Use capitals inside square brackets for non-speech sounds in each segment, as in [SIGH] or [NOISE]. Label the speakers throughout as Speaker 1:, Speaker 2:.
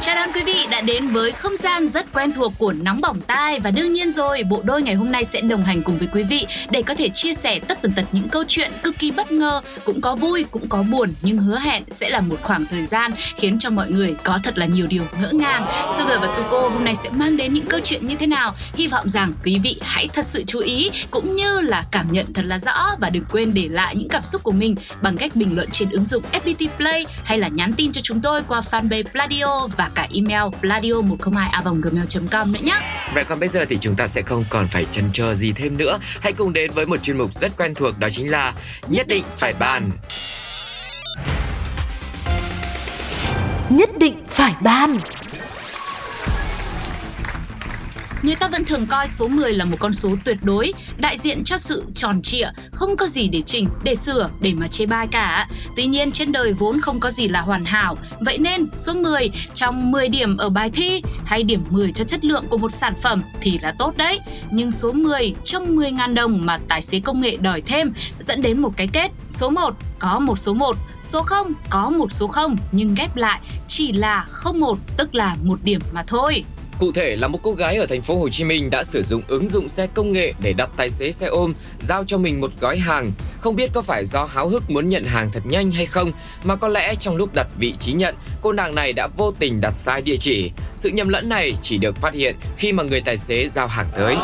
Speaker 1: Chào đón quý vị đã đến với không gian rất quen thuộc của Nóng Bỏng Tai và đương nhiên rồi, bộ đôi ngày hôm nay sẽ đồng hành cùng với quý vị để có thể chia sẻ tất tần tật những câu chuyện cực kỳ bất ngờ, cũng có vui, cũng có buồn nhưng hứa hẹn sẽ là một khoảng thời gian khiến cho mọi người có thật là nhiều điều ngỡ ngàng. Sugar và Tuko hôm nay sẽ mang đến những câu chuyện như thế nào? Hy vọng rằng quý vị hãy thật sự chú ý cũng như là cảm nhận thật là rõ và đừng quên để lại những cảm xúc của mình bằng cách bình luận trên ứng dụng FPT Play hay là nhắn tin cho chúng tôi qua fanpage Pladio và cả email pladio 102 gmail com nữa nhé.
Speaker 2: Vậy còn bây giờ thì chúng ta sẽ không còn phải chần chờ gì thêm nữa. Hãy cùng đến với một chuyên mục rất quen thuộc đó chính là Nhất định phải bàn.
Speaker 3: Nhất định phải ban
Speaker 1: Người ta vẫn thường coi số 10 là một con số tuyệt đối, đại diện cho sự tròn trịa, không có gì để chỉnh, để sửa, để mà chê bai cả. Tuy nhiên trên đời vốn không có gì là hoàn hảo, vậy nên số 10 trong 10 điểm ở bài thi hay điểm 10 cho chất lượng của một sản phẩm thì là tốt đấy. Nhưng số 10 trong 10.000 đồng mà tài xế công nghệ đòi thêm dẫn đến một cái kết. Số 1 có một số 1, số 0 có một số 0 nhưng ghép lại chỉ là 01 tức là một điểm mà thôi.
Speaker 2: Cụ thể là một cô gái ở thành phố Hồ Chí Minh đã sử dụng ứng dụng xe công nghệ để đặt tài xế xe ôm giao cho mình một gói hàng. Không biết có phải do háo hức muốn nhận hàng thật nhanh hay không, mà có lẽ trong lúc đặt vị trí nhận, cô nàng này đã vô tình đặt sai địa chỉ. Sự nhầm lẫn này chỉ được phát hiện khi mà người tài xế giao hàng tới.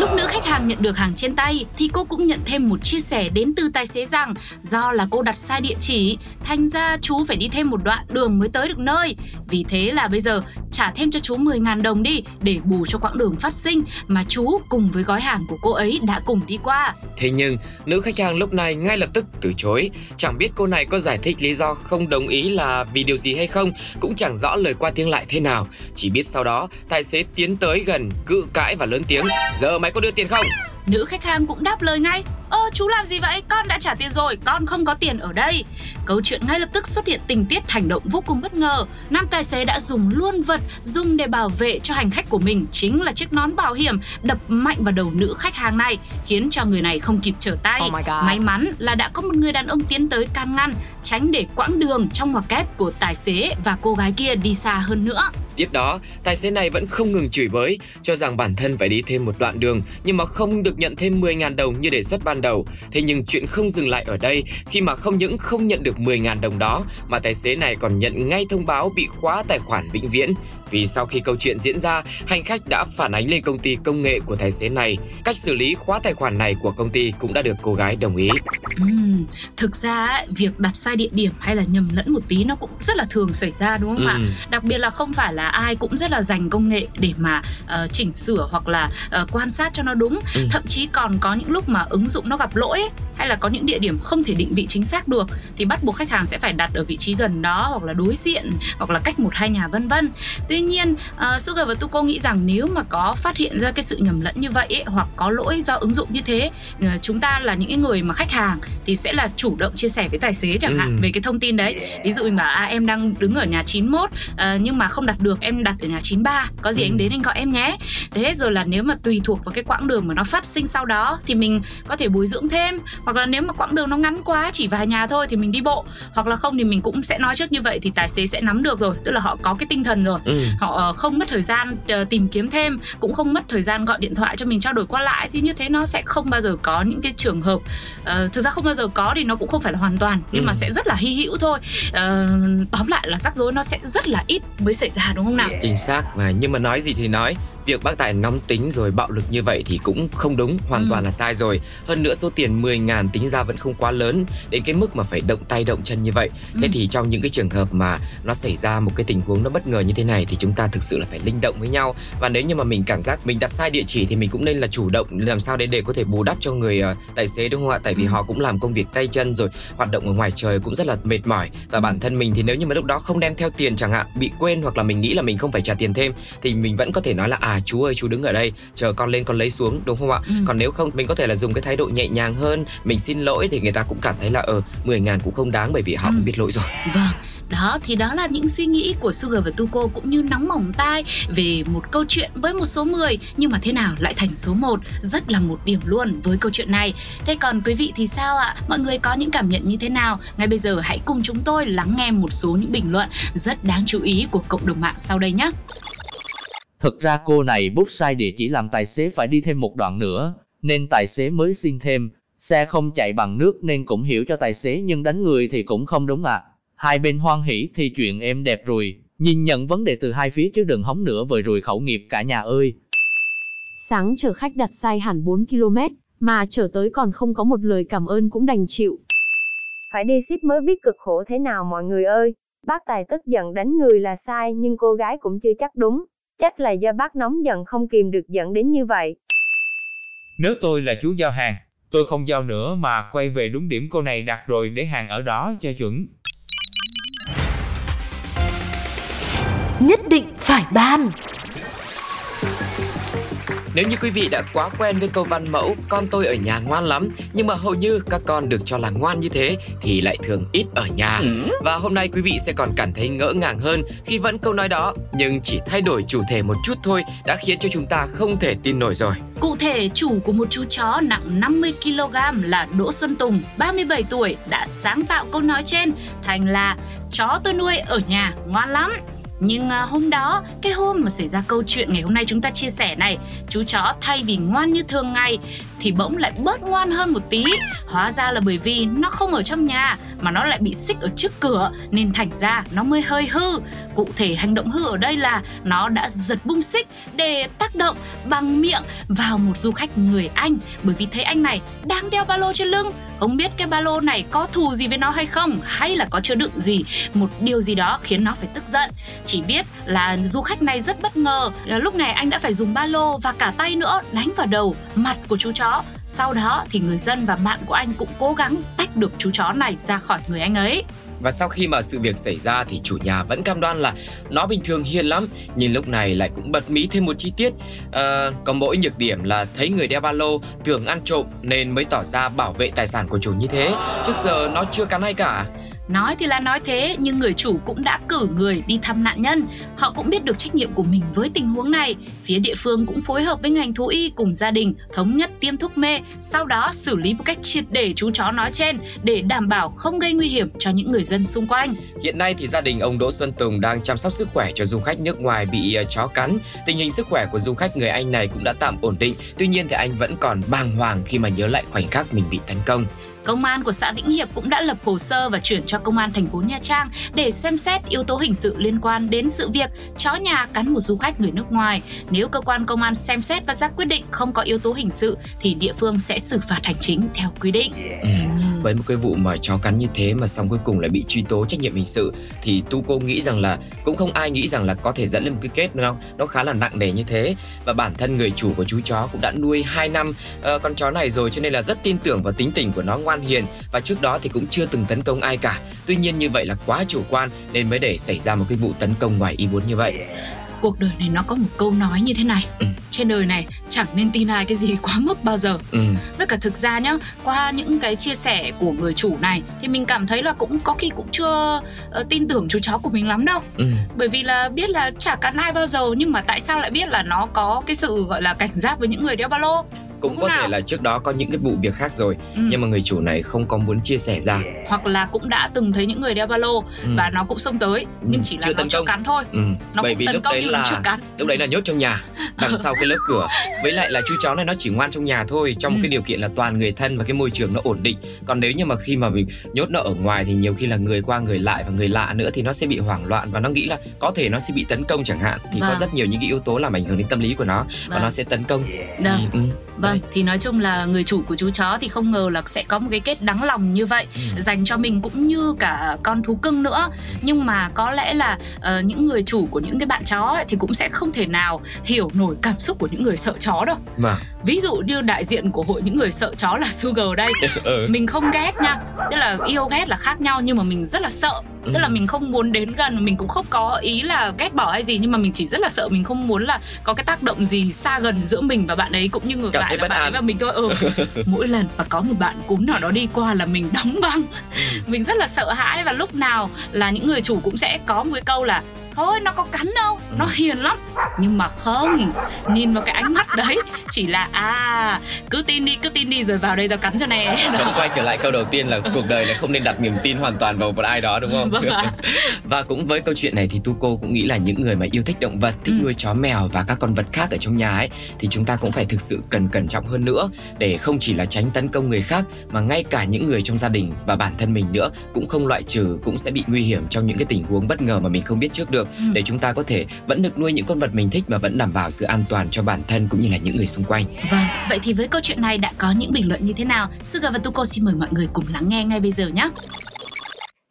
Speaker 1: Lúc nữ khách hàng nhận được hàng trên tay thì cô cũng nhận thêm một chia sẻ đến từ tài xế rằng do là cô đặt sai địa chỉ, thành ra chú phải đi thêm một đoạn đường mới tới được nơi. Vì thế là bây giờ trả thêm cho chú 10.000 đồng đi để bù cho quãng đường phát sinh mà chú cùng với gói hàng của cô ấy đã cùng đi qua.
Speaker 2: Thế nhưng, nữ khách hàng lúc này ngay lập tức từ chối. Chẳng biết cô này có giải thích lý do không đồng ý là vì điều gì hay không, cũng chẳng rõ lời qua tiếng lại thế nào. Chỉ biết sau đó, tài xế tiến tới gần, cự cãi và lớn tiếng. Giờ mày có đưa tiền không?
Speaker 1: Nữ khách hàng cũng đáp lời ngay Ơ chú làm gì vậy? Con đã trả tiền rồi, con không có tiền ở đây Câu chuyện ngay lập tức xuất hiện tình tiết hành động vô cùng bất ngờ Nam tài xế đã dùng luôn vật dùng để bảo vệ cho hành khách của mình Chính là chiếc nón bảo hiểm đập mạnh vào đầu nữ khách hàng này Khiến cho người này không kịp trở tay
Speaker 3: Oh.
Speaker 1: May mắn là đã có một người đàn ông tiến tới can ngăn Tránh để quãng đường trong ngoặc kép của tài xế và cô gái kia đi xa hơn nữa
Speaker 2: Tiếp đó, tài xế này vẫn không ngừng chửi bới, cho rằng bản thân phải đi thêm một đoạn đường nhưng mà không được nhận thêm 10.000 đồng như đề xuất ban đầu. Thế nhưng chuyện không dừng lại ở đây, khi mà không những không nhận được 10.000 đồng đó, mà tài xế này còn nhận ngay thông báo bị khóa tài khoản vĩnh viễn. Vì sau khi câu chuyện diễn ra, hành khách đã phản ánh lên công ty công nghệ của tài xế này. Cách xử lý khóa tài khoản này của công ty cũng đã được cô gái đồng ý.
Speaker 1: Ừm, thực ra ấy, việc đặt sai địa điểm hay là nhầm lẫn một tí nó cũng rất là thường xảy ra đúng không ạ?
Speaker 2: Ừ.
Speaker 1: Đặc biệt là không phải là ai cũng rất là dành công nghệ để mà ờ, chỉnh sửa hoặc là ờ, quan sát cho nó đúng.
Speaker 2: Ừ.
Speaker 1: Thậm chí còn có những lúc mà ứng dụng nó gặp lỗi ấy, hay là có những địa điểm không thể định vị chính xác được thì bắt buộc khách hàng sẽ phải đặt ở vị trí gần đó hoặc là đối diện hoặc là cách một hai nhà vân vân. Tuy nhiên, uh, Sugar và Tuko nghĩ rằng nếu mà có phát hiện ra cái sự nhầm lẫn như vậy ấy, hoặc có lỗi do ứng dụng như thế, ờ, chúng ta là những người mà khách hàng thì sẽ là chủ động chia sẻ với tài xế chẳng hạn
Speaker 2: Ừ.
Speaker 1: về cái thông tin đấy. Ví dụ mình bảo à, em đang đứng ở nhà 91 ờ, nhưng mà không đặt được em đặt ở nhà 93, có gì
Speaker 2: Ừ.
Speaker 1: anh đến anh gọi em nhé. Thế rồi là nếu mà tùy thuộc vào cái quãng đường mà nó phát sinh sau đó thì mình có thể bồi dưỡng thêm hoặc là nếu mà quãng đường nó ngắn quá chỉ vài nhà thôi thì mình đi bộ hoặc là không thì mình cũng sẽ nói trước như vậy thì tài xế sẽ nắm được rồi, tức là họ có cái tinh thần rồi
Speaker 2: Ừ.
Speaker 1: họ ờ, không mất thời gian ờ, tìm kiếm thêm cũng không mất thời gian gọi điện thoại cho mình trao đổi qua lại. Thì như thế nó sẽ không bao giờ có những cái trường hợp ờ, thực ra không bao giờ có thì nó cũng không phải là hoàn toàn nhưng
Speaker 2: Ừ.
Speaker 1: mà sẽ rất là hy hữu thôi. Ờ, tóm lại là rắc rối nó sẽ rất là ít mới xảy ra đúng không nào?
Speaker 2: Chính xác. Và nhưng mà nói gì thì nói Việc bác Tài nóng tính rồi bạo lực như vậy thì cũng không đúng, hoàn
Speaker 1: Ừ.
Speaker 2: toàn là sai rồi. Hơn nữa số tiền 10.000 tính ra vẫn không quá lớn đến cái mức mà phải động tay động chân như vậy. Thế
Speaker 1: Ừ.
Speaker 2: thì trong những cái trường hợp mà nó xảy ra một cái tình huống nó bất ngờ như thế này thì chúng ta thực sự là phải linh động với nhau. Và nếu như mà mình cảm giác mình đặt sai địa chỉ thì mình cũng nên là chủ động làm sao để để có thể bù đắp cho người ờ, tài xế đúng không ạ? Tại vì
Speaker 1: Ừ.
Speaker 2: họ cũng làm công việc tay chân rồi hoạt động ở ngoài trời cũng rất là mệt mỏi và
Speaker 1: Ừ.
Speaker 2: bản thân mình thì nếu như mà lúc đó không đem theo tiền chẳng hạn bị quên hoặc là mình nghĩ là mình không phải trả tiền thêm thì mình vẫn có thể nói là à à chú ơi chú đứng ở đây chờ con lên con lấy xuống đúng không ạ
Speaker 1: Ừ.
Speaker 2: còn nếu không mình có thể là dùng cái thái độ nhẹ nhàng hơn mình xin lỗi thì người ta cũng cảm thấy là ờ 10 ngàn cũng không đáng bởi vì họ
Speaker 1: Ừ.
Speaker 2: cũng biết lỗi rồi
Speaker 1: Vâng, đó thì đó là những suy nghĩ của Sugar và Tuko cũng như nóng bỏng tai về một câu chuyện với một số 10 nhưng mà thế nào lại thành số 1 rất là một điểm luôn với câu chuyện này. Thế còn quý vị thì sao ạ? Mọi người có những cảm nhận như thế nào? Ngay bây giờ hãy cùng chúng tôi lắng nghe một số những bình luận rất đáng chú ý của cộng đồng mạng sau đây nhé.
Speaker 4: Thực ra cô này bút sai địa chỉ làm tài xế phải đi thêm một đoạn nữa, nên tài xế mới xin thêm. Xe không chạy bằng nước nên cũng hiểu cho tài xế nhưng đánh người thì cũng không đúng ạ. Hai bên hoan hỉ thì chuyện êm đẹp rồi, nhìn nhận vấn đề từ hai phía chứ đừng hóng nữa vời rùi khẩu nghiệp cả nhà ơi.
Speaker 5: Sáng chở khách đặt sai hẳn 4 km, mà chở tới còn không có một lời cảm ơn cũng đành chịu.
Speaker 6: Phải đi ship mới biết cực khổ thế nào mọi người ơi. Bác Tài tức giận đánh người là sai nhưng cô gái cũng chưa chắc đúng. Chắc là do bác nóng giận không kìm được giận đến như vậy.
Speaker 7: Nếu tôi là chú giao hàng, tôi không giao nữa mà quay về đúng điểm cô này đặt rồi để hàng ở đó cho chuẩn.
Speaker 3: Nhất định phải ban
Speaker 2: Nếu như quý vị đã quá quen với câu văn mẫu con tôi ở nhà ngoan lắm nhưng mà hầu như các con được cho là ngoan như thế thì lại thường ít ở nhà. Và hôm nay quý vị sẽ còn cảm thấy ngỡ ngàng hơn khi vẫn câu nói đó nhưng chỉ thay đổi chủ thể một chút thôi đã khiến cho chúng ta không thể tin nổi rồi.
Speaker 1: Cụ thể, chủ của một chú chó nặng 50 kg là Đỗ Xuân Tùng, 37 tuổi, đã sáng tạo câu nói trên thành là chó tôi nuôi ở nhà ngoan lắm. Nhưng à, hôm đó, cái hôm mà xảy ra câu chuyện ngày hôm nay chúng ta chia sẻ này, chú chó thay vì ngoan như thường ngày thì bỗng lại bớt ngoan hơn một tí. Hóa ra là bởi vì nó không ở trong nhà mà nó lại bị xích ở trước cửa nên thành ra nó mới hơi hư. Cụ thể hành động hư ở đây là nó đã giật bung xích để tác động bằng miệng vào một du khách người Anh bởi vì thấy anh này đang đeo ba lô trên lưng ông biết cái ba lô này có thù gì với nó hay không hay là có chứa đựng gì, một điều gì đó khiến nó phải tức giận. Chỉ biết là du khách này rất bất ngờ, ờ, lúc này anh đã phải dùng ba lô và cả tay nữa đánh vào đầu, mặt của chú chó. Sau đó thì người dân và bạn của anh cũng cố gắng tách được chú chó này ra khỏi người anh ấy.
Speaker 2: Và sau khi mà sự việc xảy ra thì chủ nhà vẫn cam đoan là nó bình thường hiền lắm. Nhưng lúc này lại cũng bật mí thêm một chi tiết. À, Có mỗi nhược điểm là thấy người đeo ba lô tưởng ăn trộm Nên mới tỏ ra bảo vệ tài sản của chủ như thế. Trước giờ nó chưa cắn ai cả.
Speaker 1: Nói thì là nói thế, nhưng người chủ cũng đã cử người đi thăm nạn nhân. Họ cũng biết được trách nhiệm của mình với tình huống này. Phía địa phương cũng phối hợp với ngành thú y cùng gia đình thống nhất tiêm thuốc mê, sau đó xử lý một cách triệt để chú chó nói trên để đảm bảo không gây nguy hiểm cho những người dân xung quanh.
Speaker 2: Hiện nay thì gia đình ông Đỗ Xuân Tùng đang chăm sóc sức khỏe cho du khách nước ngoài bị ờ, chó cắn. Tình hình sức khỏe của du khách người Anh này cũng đã tạm ổn định. Tuy nhiên thì anh vẫn còn bàng hoàng khi mà nhớ lại khoảnh khắc mình bị tấn công.
Speaker 1: Công an của xã Vĩnh Hiệp cũng đã lập hồ sơ và chuyển cho công an thành phố Nha Trang để xem xét yếu tố hình sự liên quan đến sự việc chó nhà cắn một du khách người nước ngoài. Nếu cơ quan công an xem xét và ra quyết định không có yếu tố hình sự thì địa phương sẽ xử phạt hành chính theo quy định.
Speaker 2: Ừ. Với một cái vụ mà chó cắn như thế mà xong cuối cùng lại bị truy tố trách nhiệm hình sự thì tu cô nghĩ rằng là cũng không ai nghĩ rằng là có thể dẫn lên một cái kết đâu nó khá là nặng nề như thế. Và bản thân người chủ của chú chó cũng đã nuôi 2 năm uh, con chó này rồi cho nên là rất tin tưởng vào tính tình của nó ngoan hiền. Và trước đó thì cũng chưa từng tấn công ai cả. Tuy nhiên như vậy là quá chủ quan nên mới để xảy ra một cái vụ tấn công ngoài ý muốn như vậy
Speaker 1: cuộc đời này nó có một câu nói như thế này
Speaker 2: Ừ.
Speaker 1: trên đời này chẳng nên tin ai cái gì quá mức bao giờ
Speaker 2: ừ.
Speaker 1: với cả thực ra nhá qua những cái chia sẻ của người chủ này thì mình cảm thấy là cũng có khi cũng chưa uh, tin tưởng chú chó của mình lắm đâu
Speaker 2: Ừ.
Speaker 1: bởi vì là biết là chả cắn ai bao giờ nhưng mà tại sao lại biết là nó có cái sự gọi là cảnh giác với những người đeo ba lô
Speaker 2: cũng có
Speaker 1: nào.
Speaker 2: thể là trước đó có những cái vụ việc khác rồi
Speaker 1: ừ.
Speaker 2: nhưng mà người chủ này không có muốn chia sẻ ra
Speaker 1: hoặc là cũng đã từng thấy những người đeo ba lô
Speaker 2: Ừ.
Speaker 1: và nó cũng xông tới nhưng
Speaker 2: Ừ,
Speaker 1: chỉ là
Speaker 2: chưa
Speaker 1: nó
Speaker 2: tấn công.
Speaker 1: cắn thôi
Speaker 2: ừ.
Speaker 1: nó
Speaker 2: bởi
Speaker 1: cũng
Speaker 2: vì
Speaker 1: tấn
Speaker 2: lúc
Speaker 1: công
Speaker 2: đấy
Speaker 1: nhưng
Speaker 2: là
Speaker 1: cắn
Speaker 2: lúc đấy là nhốt trong nhà đằng sau cái lớp [LAUGHS] cửa với lại là chú chó này nó chỉ ngoan trong nhà thôi trong một
Speaker 1: Ừ.
Speaker 2: cái điều kiện là toàn người thân và cái môi trường nó ổn định còn nếu như mà khi mà mình nhốt nó ở ngoài thì nhiều khi là người qua người lại và người lạ nữa thì nó sẽ bị hoảng loạn và nó nghĩ là có thể nó sẽ bị tấn công chẳng hạn thì có
Speaker 1: Vâng.
Speaker 2: rất nhiều những cái yếu tố làm ảnh hưởng đến tâm lý của nó và
Speaker 1: Vâng.
Speaker 2: nó sẽ tấn công
Speaker 1: Vâng.
Speaker 2: Thì, ừ,
Speaker 1: Vâng, thì nói chung là người chủ của chú chó thì không ngờ là sẽ có một cái kết đắng lòng như vậy
Speaker 2: Ừ.
Speaker 1: dành cho mình cũng như cả con thú cưng nữa. Nhưng mà có lẽ là ờ, những người chủ của những cái bạn chó ấy, thì cũng sẽ không thể nào hiểu nổi cảm xúc của những người sợ chó đâu.
Speaker 2: Vâng.
Speaker 1: Ví dụ như đại diện của hội những người sợ chó là Sugar đây.
Speaker 2: Ừ.
Speaker 1: Mình không ghét nha. Tức là yêu ghét là khác nhau nhưng mà mình rất là sợ tức là mình không muốn đến gần mình cũng không có ý là ghét bỏ hay gì nhưng mà mình chỉ rất là sợ mình không muốn là có cái tác động gì xa gần giữa mình và bạn ấy cũng như ngược
Speaker 2: Cảm
Speaker 1: lại là bạn ấy và mình thôi. Ừ. [LAUGHS] Mỗi lần và có một bạn cún nào đó đi qua là mình đóng băng. Mình rất là sợ hãi và lúc nào là những người chủ cũng sẽ có một cái câu là thôi nó có cắn đâu nó hiền lắm. Nhưng mà không nhìn vào cái ánh mắt đấy chỉ là à cứ tin đi cứ tin đi rồi vào đây tao cắn cho nè.
Speaker 2: Vẫn quay trở lại câu đầu tiên là cuộc đời là không nên đặt niềm tin hoàn toàn vào một ai đó đúng không?
Speaker 1: Vâng ạ.
Speaker 2: và cũng với câu chuyện này thì Tuco cũng nghĩ là những người mà yêu thích động vật thích
Speaker 1: Ừ.
Speaker 2: nuôi chó mèo và các con vật khác ở trong nhà ấy thì chúng ta cũng phải thực sự cần cẩn trọng hơn nữa để không chỉ là tránh tấn công người khác mà ngay cả những người trong gia đình và bản thân mình nữa cũng không loại trừ cũng sẽ bị nguy hiểm trong những cái tình huống bất ngờ mà mình không biết trước được
Speaker 1: Ừ.
Speaker 2: để chúng ta có thể vẫn được nuôi những con vật mình thích mà vẫn đảm bảo sự an toàn cho bản thân cũng như là những người xung quanh
Speaker 1: Vâng, vậy thì với câu chuyện này đã có những bình luận như thế nào? Suga và Tuko xin mời mọi người cùng lắng nghe ngay bây giờ nhé.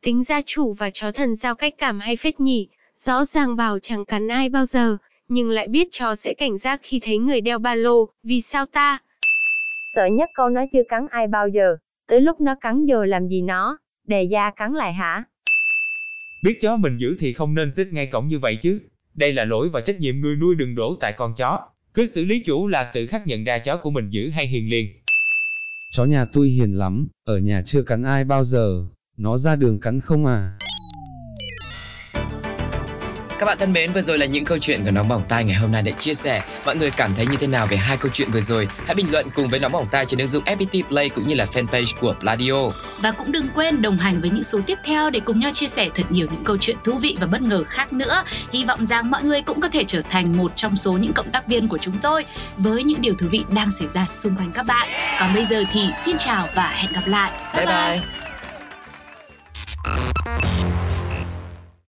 Speaker 8: Tính gia chủ và chó thần giao cách cảm hay phết nhỉ, rõ ràng bảo chẳng cắn ai bao giờ, nhưng lại biết chó sẽ cảnh giác khi thấy người đeo ba lô, vì sao ta?
Speaker 6: Sợ nhất câu nó chưa cắn ai bao giờ. Tới lúc nó cắn rồi làm gì nó? Đề da cắn lại hả?
Speaker 7: Biết chó mình giữ thì không nên xích ngay cổng như vậy chứ. Đây là lỗi và trách nhiệm người nuôi đừng đổ tại con chó. Cứ xử lý chủ là tự khắc nhận ra chó của mình giữ hay hiền liền.
Speaker 9: Chó nhà tôi hiền lắm, ở nhà chưa cắn ai bao giờ, nó ra đường cắn không à.
Speaker 2: Các bạn thân mến, vừa rồi là những câu chuyện của Nóng Bỏng Tai ngày hôm nay đã chia sẻ. Mọi người cảm thấy như thế nào về hai câu chuyện vừa rồi? Hãy bình luận cùng với Nóng Bỏng Tai trên ứng dụng FPT Play cũng như là fanpage của Pladio.
Speaker 1: Và cũng đừng quên đồng hành với những số tiếp theo để cùng nhau chia sẻ thật nhiều những câu chuyện thú vị và bất ngờ khác nữa. Hy vọng rằng mọi người cũng có thể trở thành một trong số những cộng tác viên của chúng tôi với những điều thú vị đang xảy ra xung quanh các bạn. Còn bây giờ thì xin chào và hẹn gặp lại.
Speaker 2: Bye bye.